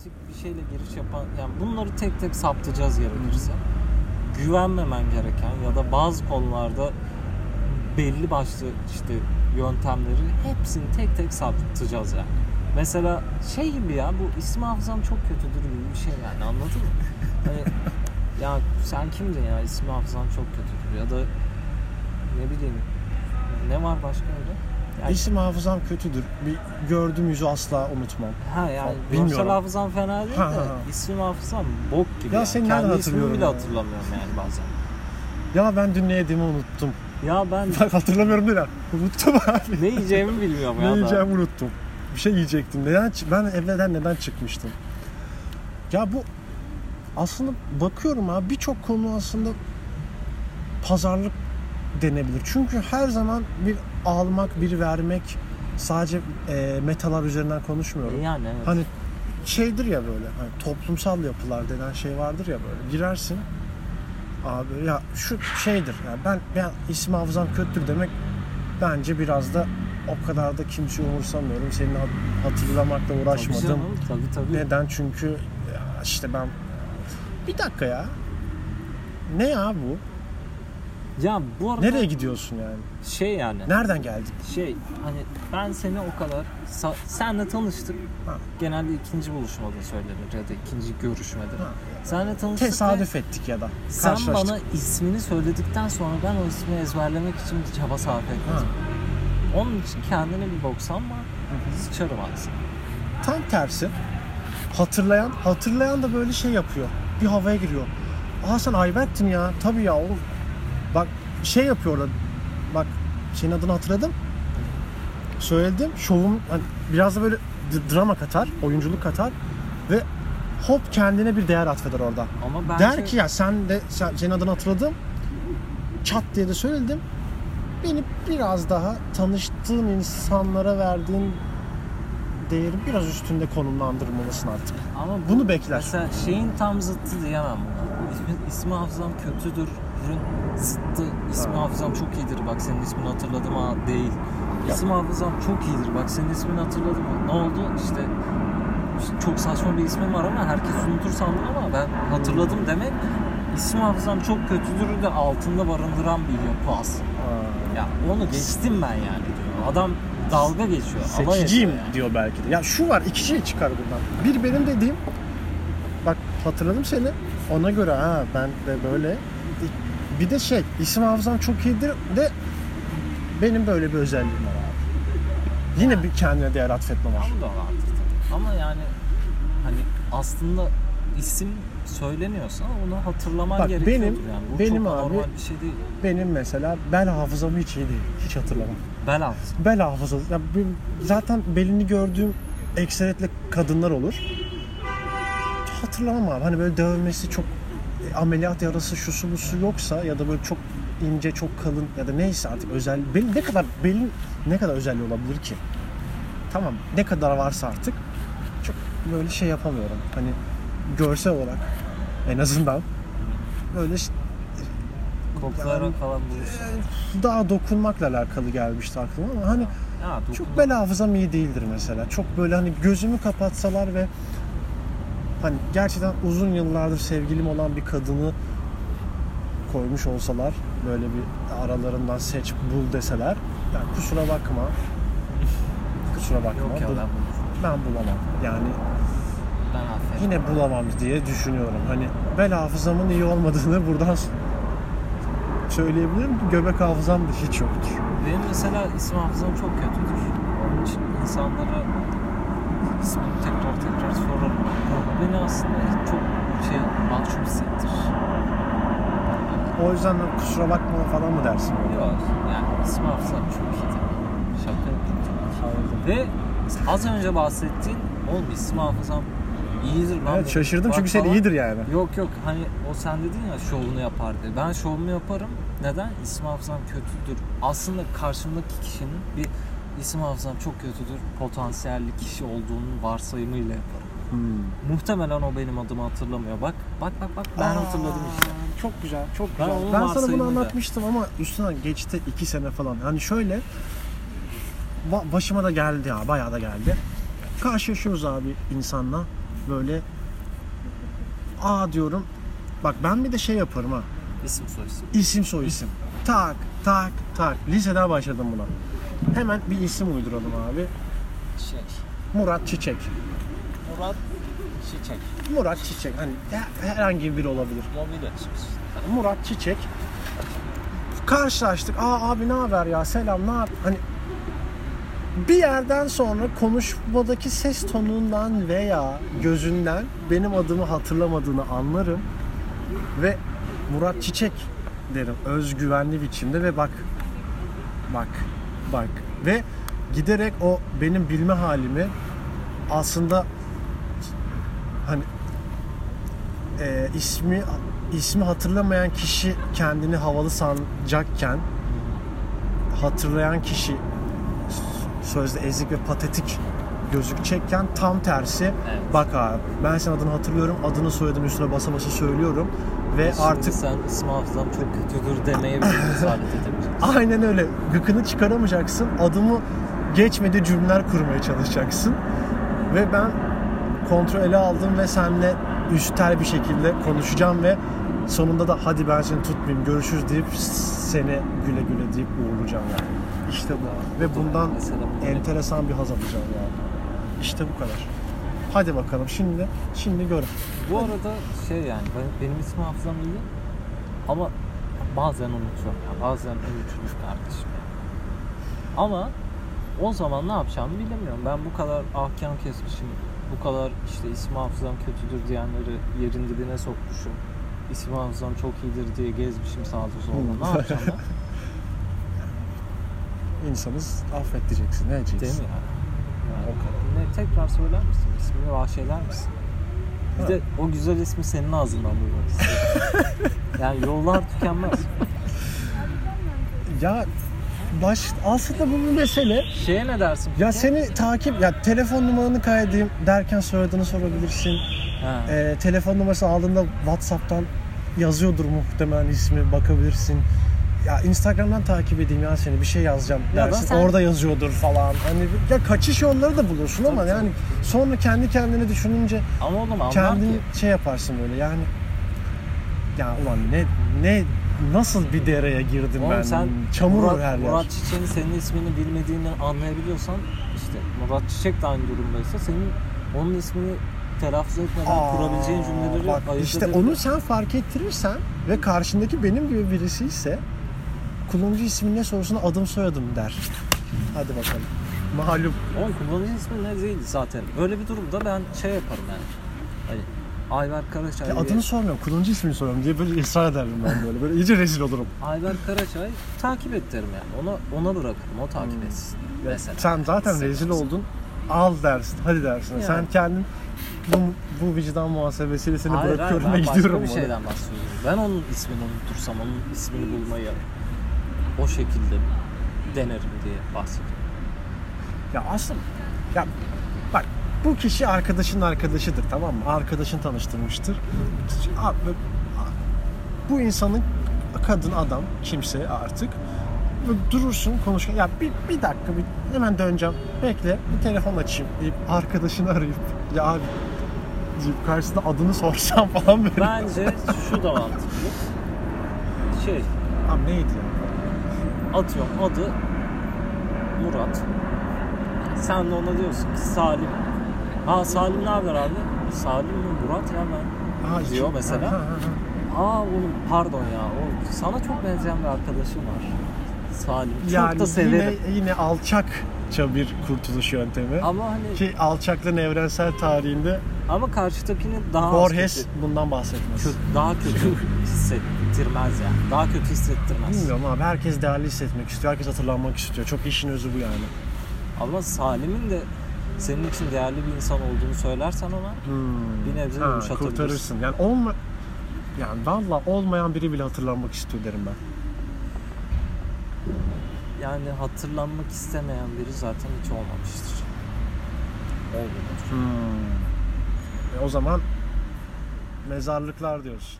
kritik bir şeyle giriş yapan yani bunları tek tek saptayacağız gerekirse. Güvenmemen gereken ya da bazı konularda belli başlı işte yöntemleri hepsini tek tek saptayacağız yani. Mesela şey gibi ya bu isim hafızam çok kötüdür gibi bir şey yani anladın mı? Hani ya sen kimdin ya isim hafızam çok kötüdür ya da ne bileyim ne var başka öyle? Yani, İsim hafızam kötüdür. Bir gördüğüm yüzü asla unutmam. ha yani Bilmiyorum. hafızam fena değil Ha, ha, de ha. isim hafızam bok gibi. Ya yani. seni nereden hatırlıyorum bile ya? hatırlamıyorum yani bazen. Ya ben dün ne yediğimi unuttum. Ya ben Bak hatırlamıyorum değil ha. Unuttum abi. ne yiyeceğimi bilmiyorum ne ya da. yiyeceğimi unuttum. Bir şey yiyecektim. Neden ben evden neden çıkmıştım? Ya bu aslında bakıyorum abi birçok konu aslında pazarlık denebilir. Çünkü her zaman bir almak, bir vermek sadece e, metalar üzerinden konuşmuyorum. Yani evet. Hani şeydir ya böyle hani toplumsal yapılar denen şey vardır ya böyle girersin abi ya şu şeydir ya ben ben isim hafızam kötüdür demek bence biraz da o kadar da kimseyi umursamıyorum. Senin hat- hatırlamakla Tabii uğraşmadım. canım, tabii tabii. Neden? Çünkü işte ben bir dakika ya. Ne ya bu? Ya bu arada Nereye gidiyorsun yani? şey yani Nereden geldik? şey hani ben seni o kadar sa- senle tanıştık. Ha. Genelde ikinci buluşmada söylenir ya da ikinci görüşmede. Ha. Senle tanıştık. ve Tesadüf ettik ya da. Sen Karşılaştık. bana ismini söyledikten sonra ben o ismi ezberlemek için bir çaba sarf etmedim. Onun için kendine bir boksan var. Sıçarım ağzına. Tam tersi. Hatırlayan, hatırlayan da böyle şey yapıyor. Bir havaya giriyor. Aa sen Ayberk'tin ya. Tabii ya oğlum. Bak şey yapıyor orada. Bak senin adını hatırladım. Söyledim. Şovum hani biraz da böyle drama katar, oyunculuk katar ve hop kendine bir değer atfeder orada. Ama bence Der ki ya sen de sen, senin adını hatırladım. Çat diye de söyledim. Beni biraz daha tanıştığın insanlara verdiğin değerin biraz üstünde konumlandırmalısın artık. ama bu, bunu bekler. Mesela şeyin tam zıttı diyemem buna. İsmi, ismi hafızam kötüdür. Zıttı ismi hafızam çok iyidir. Bak senin ismini hatırladım ha değil. İsim hafızam çok iyidir. Bak senin ismini hatırladım ha. Ne oldu? İşte çok saçma bir ismim var ama herkes unutur sandım ama ben hatırladım demek isim hafızam çok kötüdür de altında barındıran bir yapı aslında. Ya onu geçtim ben yani diyor. Adam dalga geçiyor. Seçiciyim yani. diyor belki de. Ya şu var iki şey çıkar buradan. Bir benim dediğim bak hatırladım seni. Ona göre ha ben de böyle. Bir de şey isim hafızam çok iyidir de benim böyle bir özelliğim var abi. Yine bir kendine değer atfetme var. Tam da vardır tabii. Ama yani hani aslında isim söyleniyorsa onu hatırlaman Bak gerekiyordur benim- yani. Bu benim çok abi- normal bir şey değil. Benim mesela bel hafızam hiç iyi değil. Hiç hatırlamam. Bel hafızam. Bel hafızası. Ya zaten belini gördüğüm ekseriyetle kadınlar olur. Hatırlamam abi. Hani böyle dövmesi çok ameliyat yarası şusu busu yoksa ya da böyle çok ince çok kalın ya da neyse artık özel belin ne kadar belin ne kadar özelliği olabilir ki? Tamam ne kadar varsa artık çok böyle şey yapamıyorum. Hani görsel olarak en azından böyle Koklayarak Yani- falan bulursun. daha dokunmakla alakalı gelmişti aklıma ama hani Ya, çok bel hafızam iyi değildir mesela. Çok böyle hani gözümü kapatsalar ve hani gerçekten uzun yıllardır sevgilim olan bir kadını koymuş olsalar böyle bir aralarından seç bul deseler yani kusura bakma. Kusura bakma. Yok ya ben ben bulamam. Yani Ben yine bulamam diye düşünüyorum. Hani bel hafızamın iyi olmadığını buradan söyleyebilirim. Göbek hafızam da hiç yoktur. Benim mesela isim hafızam çok kötüdür. Onun için insanlara ismini tekrar tekrar sorarım. Beni aslında çok şey mahcup hissettirir. o yüzden de kusura bakma falan mı dersin Yok yani isim hafızam çok iyi tabii. Şaka yapıyorum tabii. Ve az önce bahsettiğin oğlum isim hafızam iyidir lan. Evet şaşırdım Bak çünkü falan. iyidir yani. Yok yok hani o sen dedin ya şovunu yapar diye. Ben şovumu yaparım. Neden? İsim hafızam kötüdür. Aslında karşımdaki kişinin bir isim hafızam çok kötüdür. Potansiyelli kişi olduğunun varsayımıyla yaparım. Muhtemelen o benim adımı hatırlamıyor. Bak bak bak bak ben Aa, hatırladım işte. Çok güzel, çok Ben güzel. onun Ben, sana bunu anlatmıştım ama üstüne geçti iki sene falan. Hani şöyle ba- başıma da geldi ya, bayağı da geldi. Karşılaşıyoruz abi insanla böyle aa diyorum bak ben bir de şey yaparım ha İsim soy isim. isim soy isim tak tak tak liseden başladım buna hemen bir isim uyduralım abi. Şey. Murat Çiçek. Murat Çiçek. Murat Çiçek. Hani he- herhangi biri olabilir. Açmış. Murat Çiçek. Karşılaştık. Aa abi ne haber ya? Selam ne yap? Hani bir yerden sonra konuşmadaki ses tonundan veya gözünden benim adımı hatırlamadığını anlarım ve Murat Çiçek derim. Özgüvenli biçimde ve bak bak bak ve giderek o benim bilme halimi aslında hani e, ismi ismi hatırlamayan kişi kendini havalı sanacakken hatırlayan kişi sözde ezik ve patetik gözükecekken tam tersi Evet. bak abi ben senin adını hatırlıyorum adını soyadını üstüne basa basa söylüyorum ve Şimdi artık sen isim hafızam çok kötüdür demeye bile cesaret. aynen öyle gıkını çıkaramayacaksın adımı geçmedi cümleler kurmaya çalışacaksın ve ben kontrol ele aldım ve seninle üstel bir şekilde konuşacağım ve sonunda da hadi ben seni tutmayayım görüşürüz deyip seni güle güle deyip uğurlayacağım yani. İşte bu. Ve bundan enteresan bir haz alacağım yani. İşte bu kadar. Hadi bakalım şimdi şimdi gör. Bu arada şey yani ben- benim isim hafızam iyi ama bazen unutuyorum ya bazen unutulur kardeşim ya. Ama o zaman ne yapacağımı bilemiyorum. Ben bu kadar ahkam kesmişim, bu kadar işte isim hafızam kötüdür diyenleri yerin dibine sokmuşum. İsim hafızam çok iyidir diye gezmişim sağda solda. Ne yapacağım ben? İnsanız affet diyeceksin. Ne diyeceksin? Değil mi yani? yani O kadar. ne, tekrar söyler misin? İsmini bahşeder misin? Bir Ha. de o güzel ismi senin ağzından duymak istiyorum. yani yollar tükenmez. Ya baş aslında bu bir mesele. Şeye ne dersin? Ya seni takip ya telefon numaranı kaydedeyim derken soyadını sorabilirsin. Ha. Ee, telefon numarası aldığında WhatsApp'tan yazıyordur muhtemelen ismi bakabilirsin. Ya Instagram'dan takip edeyim ya seni bir şey yazacağım Ya dersin. sen- Orada yazıyordur falan. Hani ya kaçış yolları da bulursun ama Tabii, yani sonra kendi kendine düşününce Ama oğlum anlar kendin ki. şey yaparsın böyle yani ya ulan ne ne nasıl bir dereye girdim Oğlum ben? sen Çamur Murat, her yer. Murat Çiçek'in senin ismini bilmediğini anlayabiliyorsan işte Murat Çiçek de aynı durumdaysa senin onun ismini telaffuz etmeden Aa, kurabileceğin cümleleri bak ayırt işte onu sen fark ettirirsen ve karşındaki benim gibi birisi ise kullanıcı ismin ne sorusuna adım soyadım der. Hadi bakalım. Malum. Oğlum kullanıcı ismi ne değil zaten. Öyle bir durumda ben şey yaparım yani. Hani Ayber Karaçay Ya adını sormuyorum, kullanıcı ismini soruyorum diye böyle ısrar ederim ben böyle. Böyle iyice rezil olurum. Ayber Karaçay takip et derim yani. Ona ona bırakırım. O takip Hmm. etsin. Mesela. Sen zaten Sen- rezil oldun. Al dersin, hadi dersin. Yani. Sen kendin bu, bu vicdan muhasebesiyle seni Hayır, bırakıyorum hayır, ben gidiyorum. Başka bir şeyden bahsediyorum. Ben onun ismini unutursam onun ismini bulmayı o şekilde denerim diye bahsediyorum. Ya aslında ya bak bu kişi arkadaşın arkadaşıdır tamam mı? Arkadaşın tanıştırmıştır. Bu insanın kadın adam kimse artık durursun konuşurken ya bir, bir dakika bir, hemen döneceğim bekle bir telefon açayım deyip arkadaşını arayıp ya abi deyip karşısında adını sorsam falan böyle. Bence şu da mantıklı. Şey, Abi neydi ya? atıyorum adı Murat. Sen de ona diyorsun ki Salim. Ha Salim ne haber abi? Salim mi Murat ya ben. Aa, Diyor çok- mesela. Ha, ha, ha. Aa oğlum pardon ya. O, sana çok benzeyen bir arkadaşım var. Salim. Çok Yani da severim. yine, yine alçakça bir kurtuluş yöntemi. Ama hani Ki alçaklığın evrensel tarihinde ama karşıdakini daha Borges kötü, bundan bahsetmez. kötü- daha kötü hissettirmez yani. Daha kötü hissettirmez. Bilmiyorum abi herkes değerli hissetmek istiyor, herkes hatırlanmak istiyor. Çok işin özü bu yani. Ama Salim'in de senin için değerli bir insan olduğunu söylersen ona Hmm. bir nebze Ha, yumuşatabilirsin. kurtarırsın. Yani olma yani valla olmayan biri bile hatırlanmak istiyor derim ben. Yani hatırlanmak istemeyen biri zaten hiç olmamıştır. Olmamıştır. E o zaman mezarlıklar diyoruz.